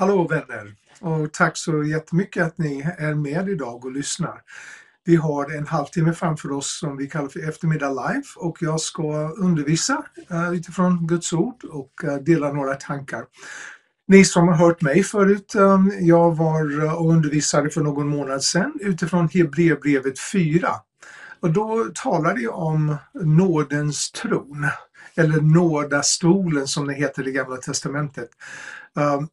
Hallå vänner och tack så jättemycket att ni är med idag och lyssnar. Vi har en halvtimme framför oss som vi kallar för eftermiddag live och jag ska undervisa uh, utifrån Guds ord och uh, dela några tankar. Ni som har hört mig förut, um, jag var och undervisade för någon månad sedan utifrån Hebreerbrevet 4. Och då talade jag om nådens tron, eller nådastolen som det heter i Gamla Testamentet. Ehm,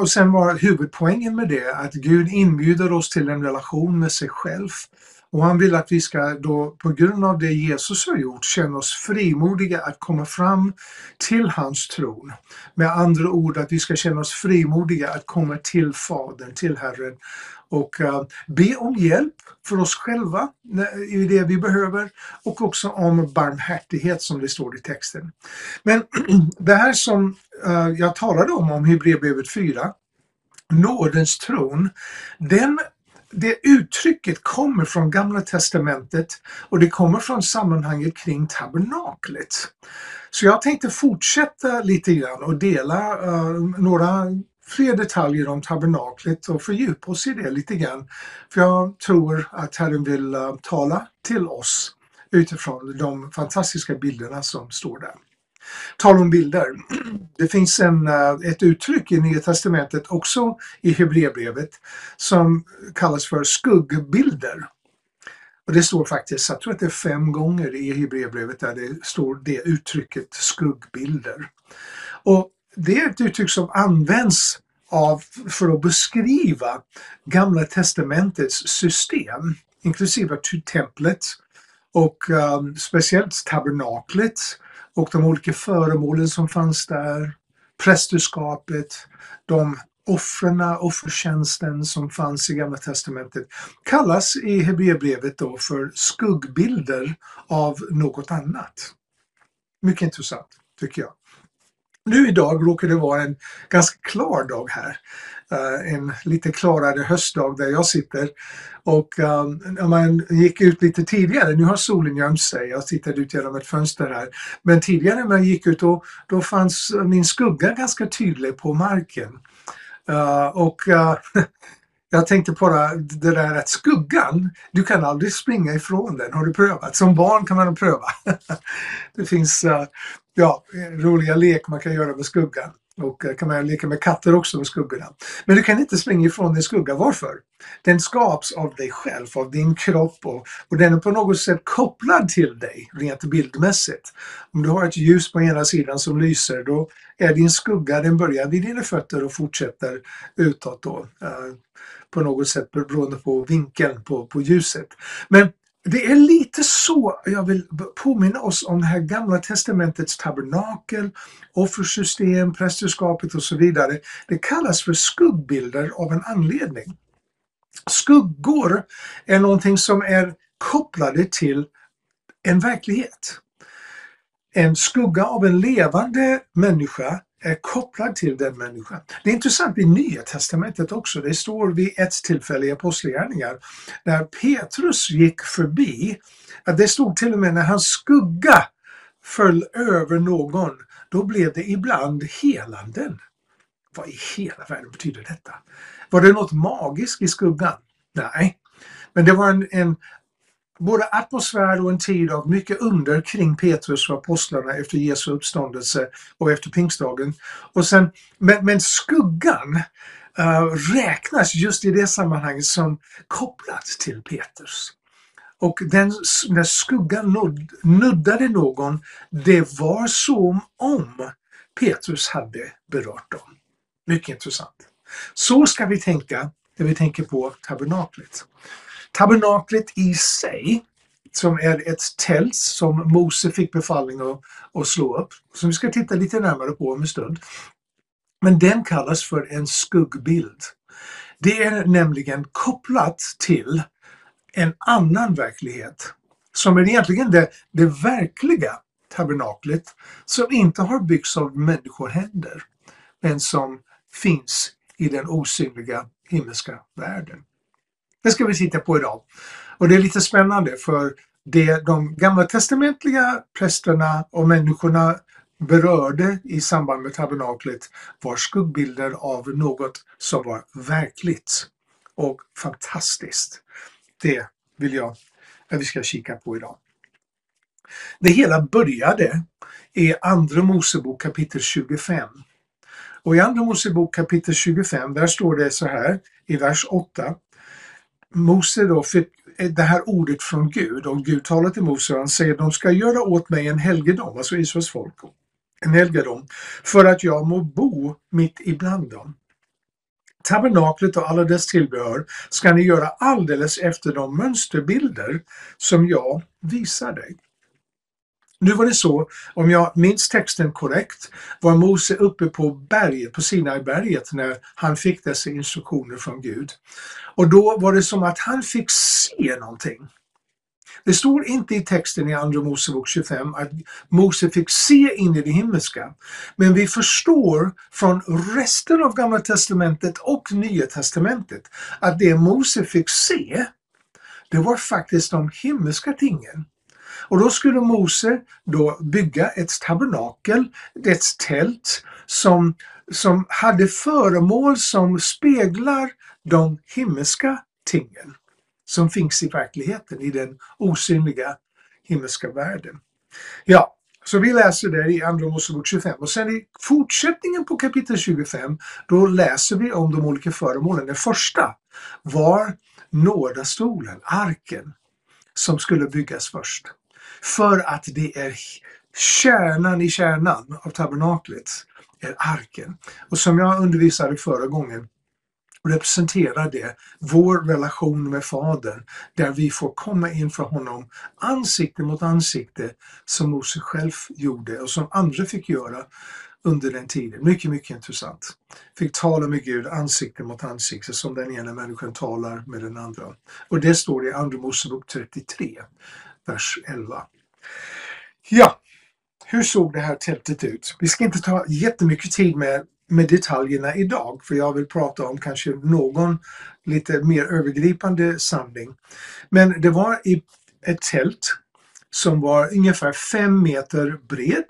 och sen var huvudpoängen med det att Gud inbjuder oss till en relation med sig själv. Och han vill att vi ska då på grund av det Jesus har gjort känna oss frimodiga att komma fram till hans tron. Med andra ord att vi ska känna oss frimodiga att komma till Fadern, till Herren och uh, be om hjälp för oss själva i det vi behöver och också om barmhärtighet som det står i texten. Men det här som uh, jag talade om, om Hebreerbrevet 4, nådens tron, den det uttrycket kommer från Gamla Testamentet och det kommer från sammanhanget kring tabernaklet. Så jag tänkte fortsätta lite grann och dela uh, några fler detaljer om tabernaklet och fördjupa oss i det lite grann. För jag tror att Herren vill uh, tala till oss utifrån de fantastiska bilderna som står där. Tal om bilder. Det finns en, eh, ett uttryck i Nya Testamentet, också i Hebreerbrevet, som kallas för skuggbilder. Och det står faktiskt, jag tror att det är fem gånger i Hebreerbrevet där det står det uttrycket skuggbilder. Och det är ett uttryck som används av, för att beskriva Gamla Testamentets system, inklusive templet och um, speciellt tabernaklet och de olika föremålen som fanns där, prästerskapet, de offren, offertjänsten som fanns i Gamla Testamentet kallas i Hebreerbrevet då för skuggbilder av något annat. Mycket intressant, tycker jag. Nu idag råkar det vara en ganska klar dag här. Uh, en lite klarare höstdag där jag sitter. Och ehm, um, när man gick ut lite tidigare, nu har solen gömt sig, jag tittade ut genom ett fönster här. Men tidigare när man gick ut då, då fanns min skugga ganska tydlig på marken. Uh, och uh, jag tänkte på det där att skuggan, du kan aldrig springa ifrån den. Har du prövat? Som barn kan man pröva. det finns ja, roliga lek man kan göra med skuggan. Och eh, kan man leka med katter också med skuggorna. Men du kan inte springa ifrån din skugga. Varför? Den skapas av dig själv, av din kropp och, och den är på något sätt kopplad till dig rent bildmässigt. Om du har ett ljus på ena sidan som lyser då är din skugga, den börjar vid dina fötter och fortsätter utåt då. Eh, på något sätt beroende på vinkeln på, på ljuset. Men det är lite så jag vill påminna oss om det här gamla testamentets tabernakel, offersystem, prästerskapet och så vidare. Det kallas för skuggbilder av en anledning. Skuggor är någonting som är kopplade till en verklighet. En skugga av en levande människa är kopplad till den människan. Det är intressant i Nya Testamentet också. Det står vid ett tillfälle i Apostlagärningar när Petrus gick förbi, att det stod till och med när hans skugga föll över någon, då blev det ibland helanden. Vad i hela världen betyder detta? Var det något magiskt i skuggan? Nej. Men det var en, en både atmosfär och en tid av mycket under kring Petrus och apostlarna efter Jesu uppståndelse och efter pingstdagen. Och sen, men, men skuggan uh, räknas just i det sammanhanget som kopplat till Petrus. Och den, när skuggan nudd, nuddade någon, det var som om Petrus hade berört dem. Mycket intressant. Så ska vi tänka när vi tänker på tabernaklet. Tabernaklet i sig, som är ett tält som Mose fick befallning att, att slå upp, som vi ska titta lite närmare på om en stund. Men den kallas för en skuggbild. Det är nämligen kopplat till en annan verklighet som är egentligen det, det verkliga tabernaklet som inte har byggts av människohänder men som finns i den osynliga himmelska världen. Det ska vi titta på idag. Och det är lite spännande för det de gamla testamentliga prästerna och människorna berörde i samband med tabernaklet var skuggbilder av något som var verkligt och fantastiskt. Det vill jag att vi ska kika på idag. Det hela började i Andra Mosebok kapitel 25. Och i Andra Mosebok kapitel 25, där står det så här i vers 8. Mose då fick det här ordet från Gud och Gud talar till Mose och han säger de ska göra åt mig en helgedom, alltså Israels folk, en helgedom, för att jag må bo mitt ibland dem. Tabernaklet och alla dess tillbehör ska ni göra alldeles efter de mönsterbilder som jag visar dig. Nu var det så, om jag minns texten korrekt, var Mose uppe på berget, på Sinaiberget, när han fick dessa instruktioner från Gud. Och då var det som att han fick se någonting. Det står inte i texten i Andra Mosebok 25 att Mose fick se in i det himmelska. Men vi förstår från resten av Gamla Testamentet och Nya Testamentet att det Mose fick se, det var faktiskt de himmelska tingen. Och då skulle Mose då bygga ett tabernakel, ett tält som, som hade föremål som speglar de himmelska tingen som finns i verkligheten, i den osynliga himmelska världen. Ja, så vi läser det i Andra Mosebok 25 och sen i fortsättningen på kapitel 25 då läser vi om de olika föremålen. Det första var nådastolen, arken, som skulle byggas först. För att det är kärnan i kärnan av tabernaklet är arken. Och som jag undervisade förra gången representerar det vår relation med Fadern där vi får komma inför honom ansikte mot ansikte som Mose själv gjorde och som andra fick göra under den tiden. Mycket, mycket intressant. Fick tala med Gud ansikte mot ansikte som den ena människan talar med den andra. Och det står i Andra Mosebok 33, vers 11. Ja, hur såg det här tältet ut? Vi ska inte ta jättemycket tid med med detaljerna idag, för jag vill prata om kanske någon lite mer övergripande samling. Men det var i ett tält som var ungefär 5 meter bred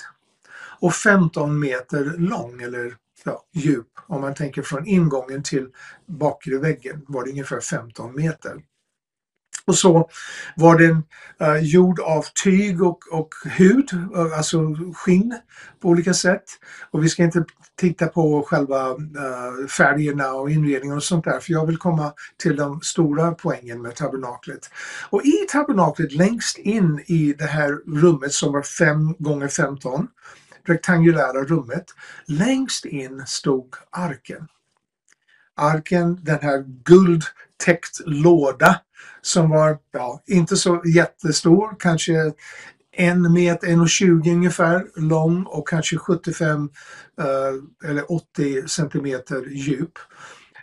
och 15 meter lång eller ja, djup. Om man tänker från ingången till bakre väggen var det ungefär 15 meter. Och så var den uh, eh, gjord av tyg och, och hud, eh, alltså skinn på olika sätt. Och vi ska inte titta på själva uh, färgerna och inredningen och sånt där, för jag vill komma till de stora poängen med tabernaklet. Och i tabernaklet längst in i det här rummet som var 5 gånger 15 rektangulära rummet, längst in stod arken. Arken, den här guld täckt låda som var, ja, inte så jättestor, kanske en meter, 1,20 ungefär lång och kanske 75 eh, eller 80 centimeter djup.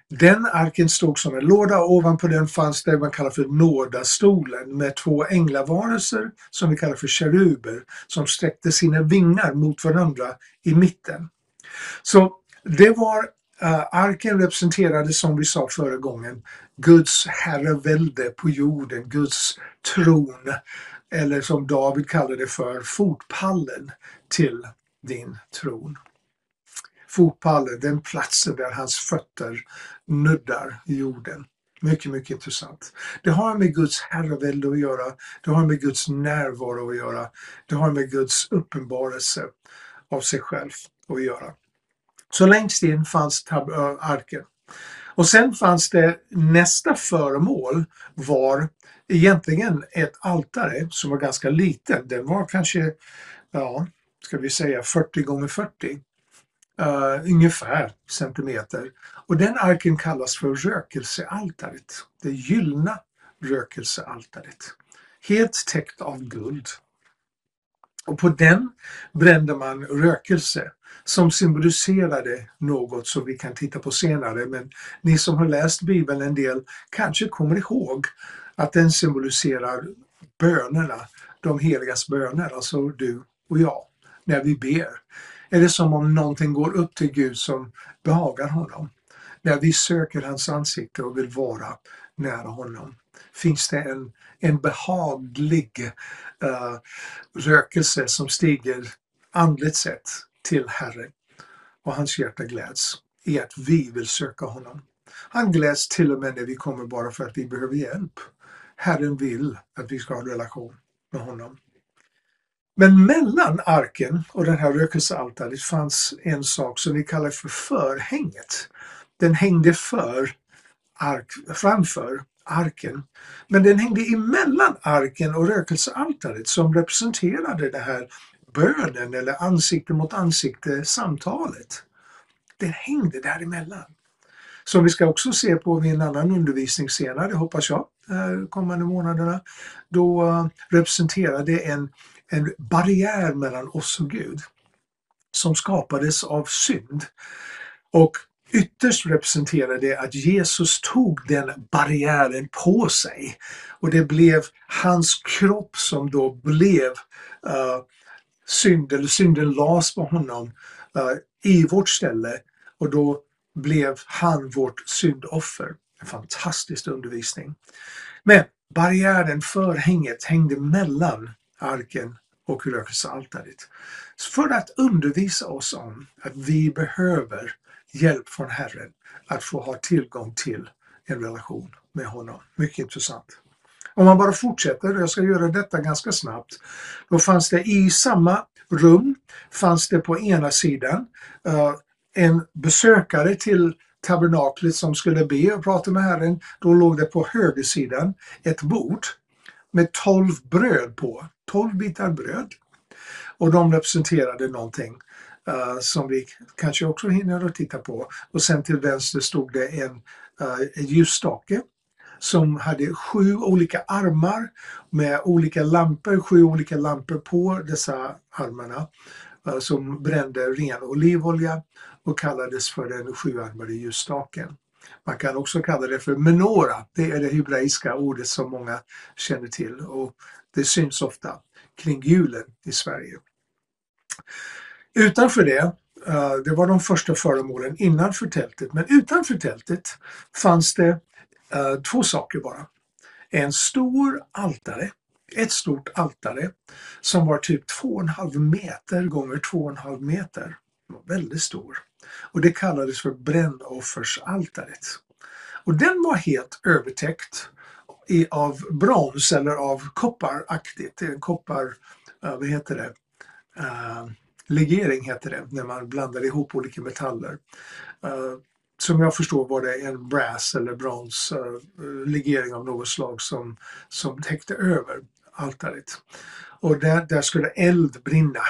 Den arken stod som en låda och ovanpå den fanns det man kallar för nådastolen med två änglavarelser som vi kallar för keruber som sträckte sina vingar mot varandra i mitten. Så det var Eh, arken representerade, som vi sa förra gången, Guds herravälde på jorden, Guds tron. Eller som David kallade det för, fotpallen till din tron. Fotpallen, den platsen där hans fötter nuddar jorden. Mycket, mycket intressant. Det har med Guds herravälde att göra. Det har med Guds närvaro att göra. Det har med Guds uppenbarelse av sig själv att göra. Så längst in fanns arken. Och sen fanns det nästa föremål var egentligen ett altare som var ganska litet. Den var kanske, ja, ska vi säga 40 gånger 40. Uh, eh, ungefär centimeter. Och den arken kallas för rökelsealtaret. Det gyllna rökelsealtaret. Helt täckt av guld. Och på den brände man rökelse som symboliserade något som vi kan titta på senare. Men ni som har läst Bibeln en del kanske kommer ihåg att den symboliserar bönerna, de heligas böner, alltså du och jag, när vi ber. Är det som om någonting går upp till Gud som behagar honom? När vi söker hans ansikte och vill vara nära honom finns det en, en behaglig uh, rökelse som stiger andligt sett till Herren och hans hjärta gläds i att vi vill söka honom. Han gläds till och med när vi kommer bara för att vi behöver hjälp. Herren vill att vi ska ha en relation med honom. Men mellan arken och det här rökelsealtaret fanns en sak som vi kallar för förhänget. Den hängde för ark, framför arken. Men den hängde emellan arken och rökelsealtaret som representerade det här bönen eller ansikte mot ansikte samtalet. Det hängde däremellan. Som vi ska också se på vid en annan undervisning senare, hoppas jag, de kommande månaderna. Då eh, representerar det en, en barriär mellan oss och Gud som skapades av synd. Och Ytterst representerar det att Jesus tog den barriären på sig och det blev hans kropp som då blev uh, synd, eller synden lades på honom uh, i vårt ställe och då blev han vårt syndoffer. En fantastisk undervisning. Men barriären, förhänget, hängde mellan arken och rökelsealtaret. För att undervisa oss om att vi behöver hjälp från Herren att få ha tillgång till en relation med honom. Mycket intressant. Om man bara fortsätter, jag ska göra detta ganska snabbt, då fanns det i samma rum, fanns det på ena sidan uh, en besökare till tabernaklet som skulle be och prata med Herren. Då låg det på högersidan ett bord med tolv bröd på, tolv bitar bröd. Och de representerade någonting uh, som vi kanske också hinner att titta på. Och sen till vänster stod det en, eh, uh, en ljusstake som hade sju olika armar med olika lampor, sju olika lampor på dessa armarna eh, som brände ren olivolja och kallades för den sjuarmade ljusstaken. Man kan också kalla det för menora, det är det hebreiska ordet som många känner till och det syns ofta kring julen i Sverige. Utanför det, eh, det var de första föremålen innanför tältet, men utanför tältet fanns det eh, två saker bara. En stor altare, ett stort altare som var typ 2,5 meter gånger 2,5 meter. Väldigt stor. Och det kallades för brännoffersaltaret. Och den var helt övertäckt i, av brons eller av kopparaktigt, koppar, eh, vad heter det, uh, legering heter det, när man blandar ihop olika metaller. Uh, som jag förstår var det en brass eller brons eh, legering av något slag som, som täckte över altaret. Och där, där skulle eld brinna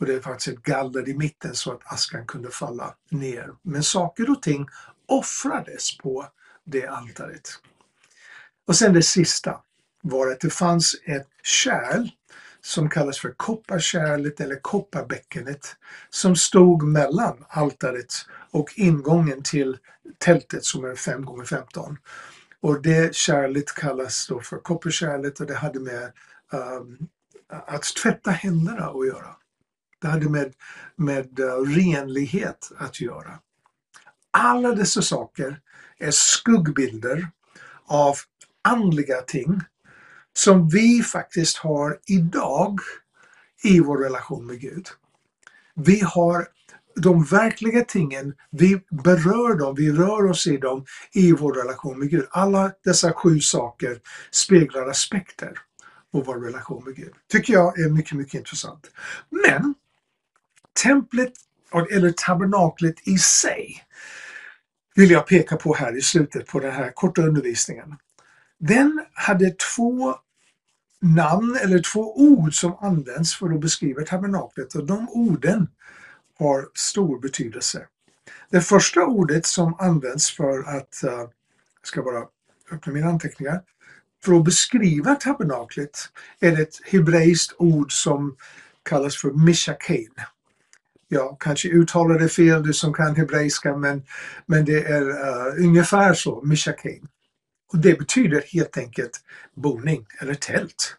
och det fanns ett galler i mitten så att askan kunde falla ner. Men saker och ting offrades på det altaret. Och sen det sista var att det fanns ett kärl som kallas för kopparkärlet eller kopparbäckenet som stod mellan altaret och ingången till tältet som är 5 x 15 Och det kärlet kallas då för kopparkärlet och det hade med um, att tvätta händerna att göra. Det hade med, med uh, renlighet att göra. Alla dessa saker är skuggbilder av andliga ting som vi faktiskt har idag i vår relation med Gud. Vi har de verkliga tingen, vi berör dem, vi rör oss i dem i vår relation med Gud. Alla dessa sju saker speglar aspekter av vår relation med Gud. Tycker jag är mycket, mycket intressant. Men templet, eller tabernaklet i sig, vill jag peka på här i slutet på den här korta undervisningen. Den hade två namn eller två ord som används för att beskriva tabernaklet och de orden har stor betydelse. Det första ordet som används för att, eh, jag ska bara öppna mina anteckningar, för att beskriva tabernaklet är det ett hebreiskt ord som kallas för mishakein. Jag kanske uttalar det fel, du som kan hebreiska, men, men det är uh, ungefär så, mishakein. Och det betyder helt enkelt boning eller tält.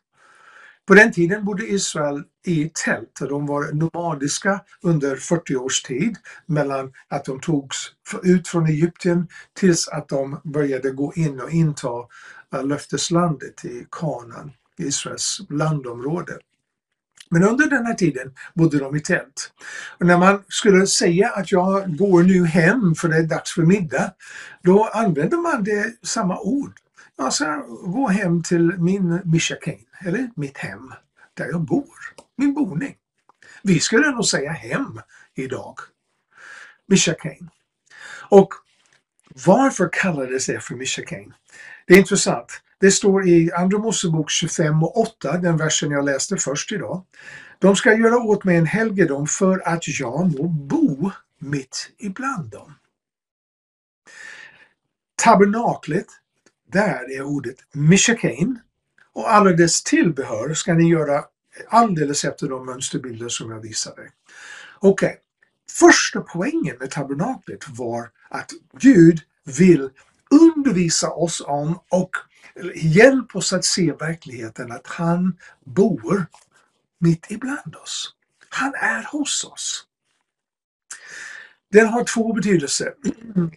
På den tiden bodde Israel i tält och de var nomadiska under 40 års tid mellan att de togs ut från Egypten tills att de började gå in och inta äh, löfteslandet i Kanaan, Israels landområde. Men under den här tiden bodde de i tält. Och när man skulle säga att jag går nu hem för det är dags för middag, då använder man det samma ord. Jag ska gå hem till min Mishakain, eller mitt hem, där jag bor, min boning. Vi skulle nog säga hem idag. Mishakain. Och varför kallades det för Mishakain? Det är intressant. Det står i Andra Mosebok 25 och 8, den versen jag läste först idag. De ska göra åt mig en helgedom för att jag må bo mitt ibland dem. Tabernaklet, där är ordet Mishakain och alla dess tillbehör ska ni göra alldeles efter de mönsterbilder som jag visade. Okej, okay. första poängen med tabernaklet var att Gud vill undervisa oss om och Hjälp oss att se verkligheten att han bor mitt ibland oss. Han är hos oss. Den har två betydelser.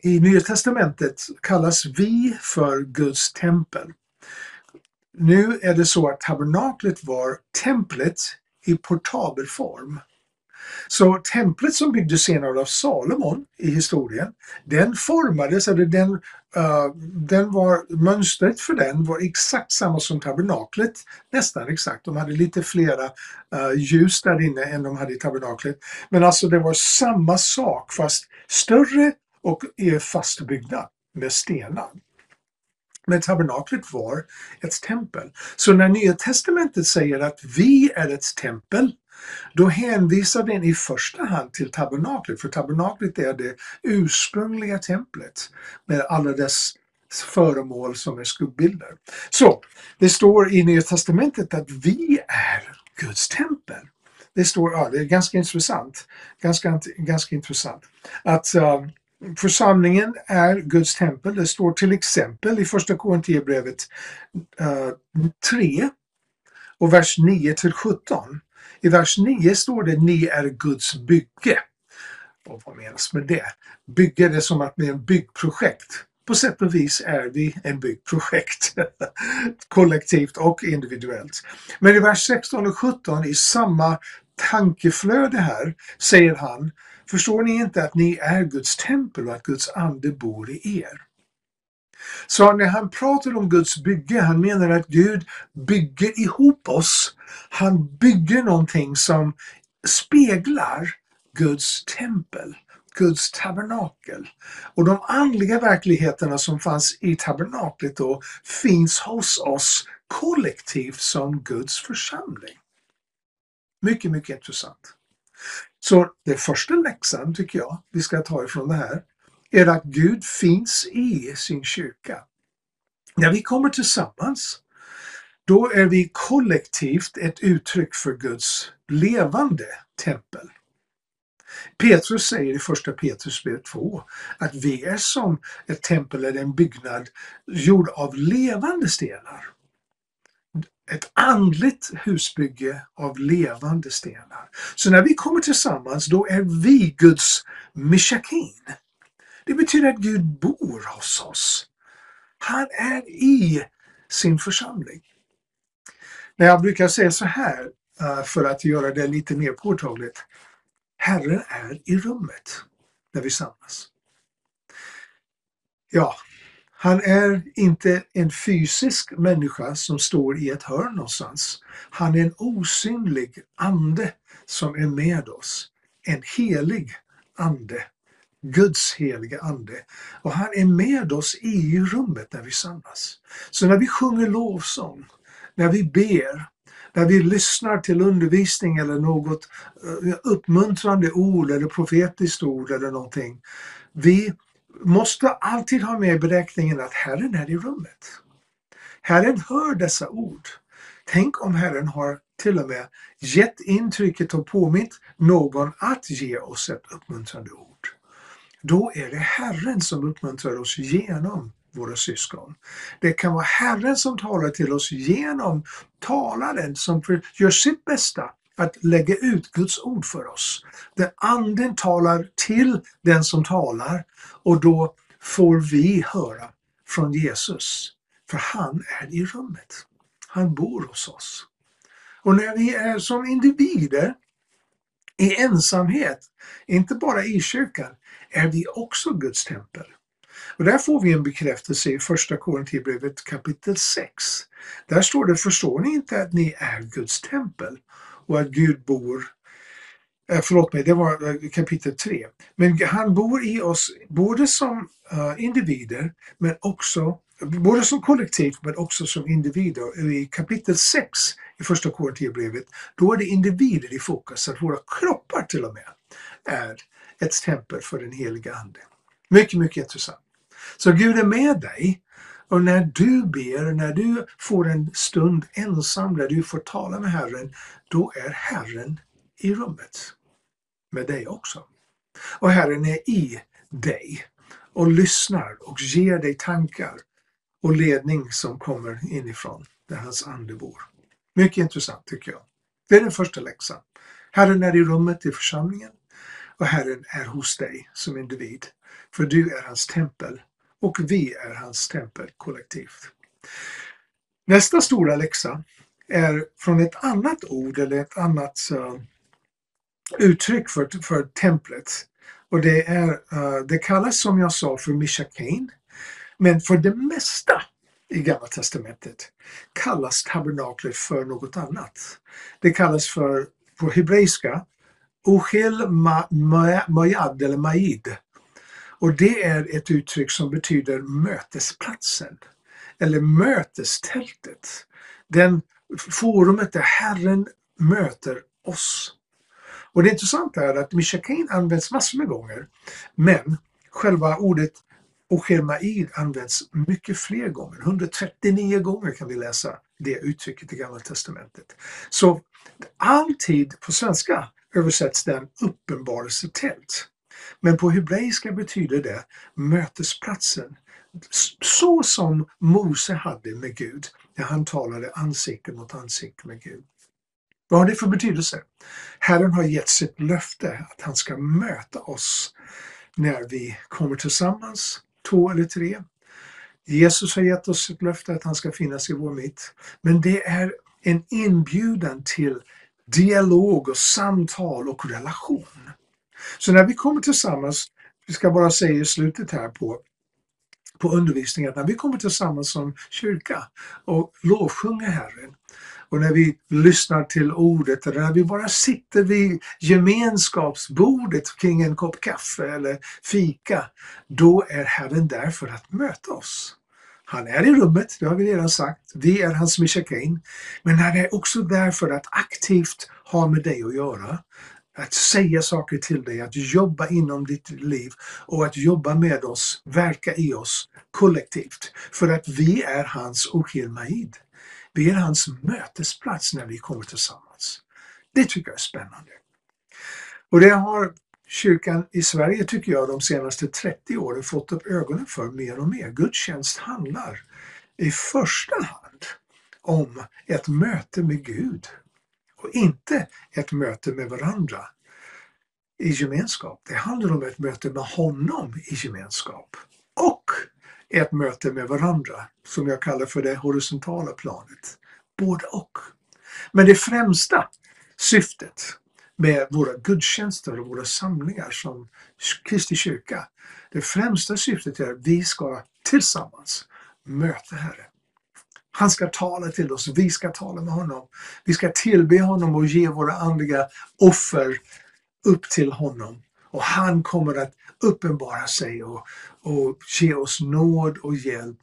I Nya Testamentet kallas vi för Guds tempel. Nu är det så att tabernaklet var templet i portabel form. Så templet som byggdes senare av Salomon i historien, den formades, eller den, uh, den var, mönstret för den var exakt samma som tabernaklet, nästan exakt. De hade lite flera uh, ljus där inne än de hade i tabernaklet. Men alltså det var samma sak fast större och är fastbyggda med stenar. Men tabernaklet var ett tempel. Så när Nya Testamentet säger att vi är ett tempel då hänvisar den i första hand till tabernaklet, för tabernaklet är det ursprungliga templet med alla dess föremål som är skuggbilder. Så det står i Nya Testamentet att vi är Guds tempel. Det står, ja det är ganska intressant, ganska, ganska intressant att uh, församlingen är Guds tempel. Det står till exempel i första Korinthierbrevet eh, 3 och vers 9 till 17 i vers 9 står det ni är Guds bygge. Och vad menas med det? Bygge är som att med en byggprojekt. På sätt och vis är vi en byggprojekt. Kollektivt och individuellt. Men i vers 16 och 17 i samma tankeflöde här säger han Förstår ni inte att ni är Guds tempel och att Guds ande bor i er? Så när han pratar om Guds bygge, han menar att Gud bygger ihop oss. Han bygger någonting som speglar Guds tempel, Guds tabernakel. Och de andliga verkligheterna som fanns i tabernaklet då finns hos oss kollektivt som Guds församling. Mycket, mycket intressant. Så den första läxan tycker jag vi ska ta ifrån det här är att Gud finns i sin kyrka. När vi kommer tillsammans, då är vi kollektivt ett uttryck för Guds levande tempel. Petrus säger i första Petrus 2 att vi är som ett tempel eller en byggnad gjord av levande stenar. Ett andligt husbygge av levande stenar. Så när vi kommer tillsammans då är vi Guds mishakin. Det betyder att Gud bor hos oss. Han är i sin församling. När jag brukar säga så här eh, för att göra det lite mer påtagligt. Herren är i rummet när vi samlas. Ja, han är inte en fysisk människa som står i ett hörn någonstans. Han är en osynlig ande som är med oss. En helig ande Guds heliga Ande. Och han är med oss i rummet när vi samlas. Så när vi sjunger lovsång, när vi ber, när vi lyssnar till undervisning eller något eh, uppmuntrande ord eller profetiskt ord eller någonting. Vi måste alltid ha med i beräkningen att Herren är i rummet. Herren hör dessa ord. Tänk om Herren har till och med gett intrycket och påmint någon att ge oss ett uppmuntrande ord då är det Herren som uppmuntrar oss genom våra syskon. Det kan vara Herren som talar till oss genom talaren som gör sitt bästa att lägga ut Guds ord för oss. Där anden talar till den som talar och då får vi höra från Jesus. För han är i rummet. Han bor hos oss. Och när vi är som individer i ensamhet, inte bara i kyrkan, är vi också Guds tempel. Och där får vi en bekräftelse i första Korinthierbrevet kapitel 6. Där står det, förstår ni inte att ni är Guds tempel och att Gud bor eh, Förlåt mig, det var eh, kapitel 3. Men han bor i oss både som uh, individer men också både som kollektiv men också som individer. I kapitel 6 i första Korinthierbrevet, då är det individer i fokus, att våra kroppar till och med är ett tempel för den heliga Ande. Mycket, mycket intressant. Så Gud är med dig och när du ber, när du får en stund ensam där du får tala med Herren, då är Herren i rummet med dig också. Och Herren är i dig och lyssnar och ger dig tankar och ledning som kommer inifrån där hans ande bor. Mycket intressant tycker jag. Det är den första läxan. Herren är i rummet i församlingen och Herren är hos dig som individ. För du är hans tempel och vi är hans tempel kollektivt. Nästa stora läxa är från ett annat ord eller ett annat uh, uttryck för, för templet. Och det, är, uh, det kallas som jag sa för Mishakain. Men för det mesta i Gamla Testamentet kallas tabernaklet för något annat. Det kallas för, på hebreiska, Ochel Mayad eller Maid. Och det är ett uttryck som betyder mötesplatsen eller mötestältet. Den forumet där Herren möter oss. Och det intressanta är att Mishakain används massor med gånger men själva ordet Ochermaid används mycket fler gånger. 139 gånger kan vi läsa det uttrycket i Gamla Testamentet. Så alltid på svenska översätts den uppenbarelsetält. Men på hebreiska betyder det mötesplatsen. Så som Mose hade med Gud när han talade ansikte mot ansikte med Gud. Vad har det för betydelse? Herren har gett sitt löfte att han ska möta oss när vi kommer tillsammans, två eller tre. Jesus har gett oss ett löfte att han ska finnas i vår mitt. Men det är en inbjudan till dialog och samtal och relation. Så när vi kommer tillsammans, vi ska bara säga i slutet här på, på undervisningen, att när vi kommer tillsammans som kyrka och lovsjunger Herren och när vi lyssnar till ordet eller när vi bara sitter vid gemenskapsbordet kring en kopp kaffe eller fika, då är Herren där för att möta oss. Han är i rummet, det har vi redan sagt. Vi är hans Mishakain. Men han är också där för att aktivt ha med dig att göra. Att säga saker till dig, att jobba inom ditt liv och att jobba med oss, verka i oss kollektivt. För att vi är hans Ohilmaid. Vi är hans mötesplats när vi kommer tillsammans. Det tycker jag är spännande. Och det har kyrkan i Sverige tycker jag de senaste 30 åren fått upp ögonen för mer och mer. Gudstjänst handlar i första hand om ett möte med Gud och inte ett möte med varandra i gemenskap. Det handlar om ett möte med honom i gemenskap och ett möte med varandra som jag kallar för det horisontala planet. Både och. Men det främsta syftet med våra gudstjänster och våra samlingar som Kristi kyrka. Det främsta syftet är att vi ska tillsammans möta Herren. Han ska tala till oss, vi ska tala med honom. Vi ska tillbe honom och ge våra andliga offer upp till honom. Och han kommer att uppenbara sig och, och ge oss nåd och hjälp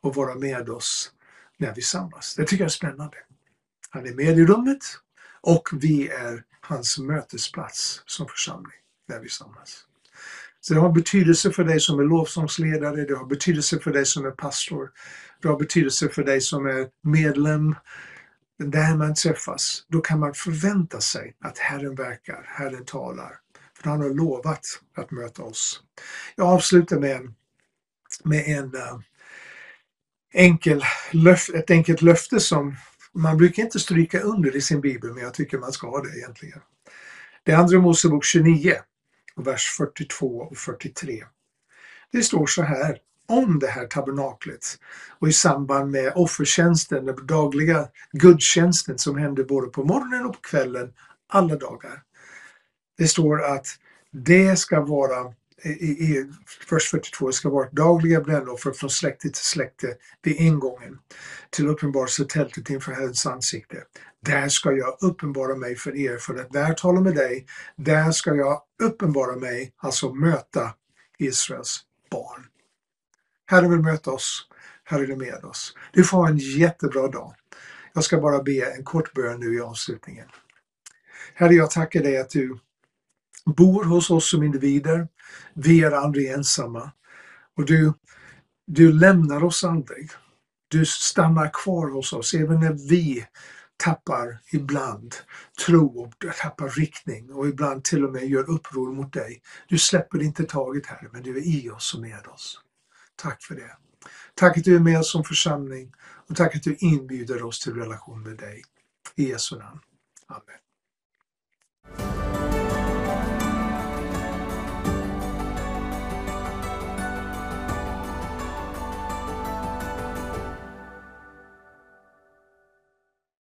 och vara med oss när vi samlas. Det tycker jag är spännande. Han är med i rummet och vi är hans mötesplats som församling när vi samlas. Så det har betydelse för dig som är lovsångsledare, det har betydelse för dig som är pastor, det har betydelse för dig som är medlem. Där man träffas, då kan man förvänta sig att Herren verkar, Herren talar. För han har lovat att möta oss. Jag avslutar med en, med en uh, enkel löf, ett enkelt löfte som man brukar inte stryka under i sin bibel, men jag tycker man ska ha det egentligen. Det är Andra Mosebok 29, vers 42 och 43. Det står så här om det här tabernaklet och i samband med offertjänsten, den dagliga gudstjänsten som händer både på morgonen och på kvällen alla dagar. Det står att det ska vara i, i vers 42 ska vara dagliga brännoffer från släkte till släkte vid ingången till uppenbarelsetältet inför Herrens ansikte. Där ska jag uppenbara mig för er, för att där talar med dig, där ska jag uppenbara mig, alltså möta Israels barn. Herren vill möta oss, Herren är med oss. Du får ha en jättebra dag. Jag ska bara be en kort bön nu i avslutningen. Herre, jag tackar dig att du bor hos oss som individer. Vi är aldrig ensamma. Och du, du lämnar oss aldrig. Du stannar kvar hos oss även när vi tappar ibland tro och tappar riktning och ibland till och med gör uppror mot dig. Du släpper inte taget här, men du är i oss och med oss. Tack för det. Tack att du är med oss som församling och tack att du inbjuder oss till relation med dig. I Jesu namn. Amen.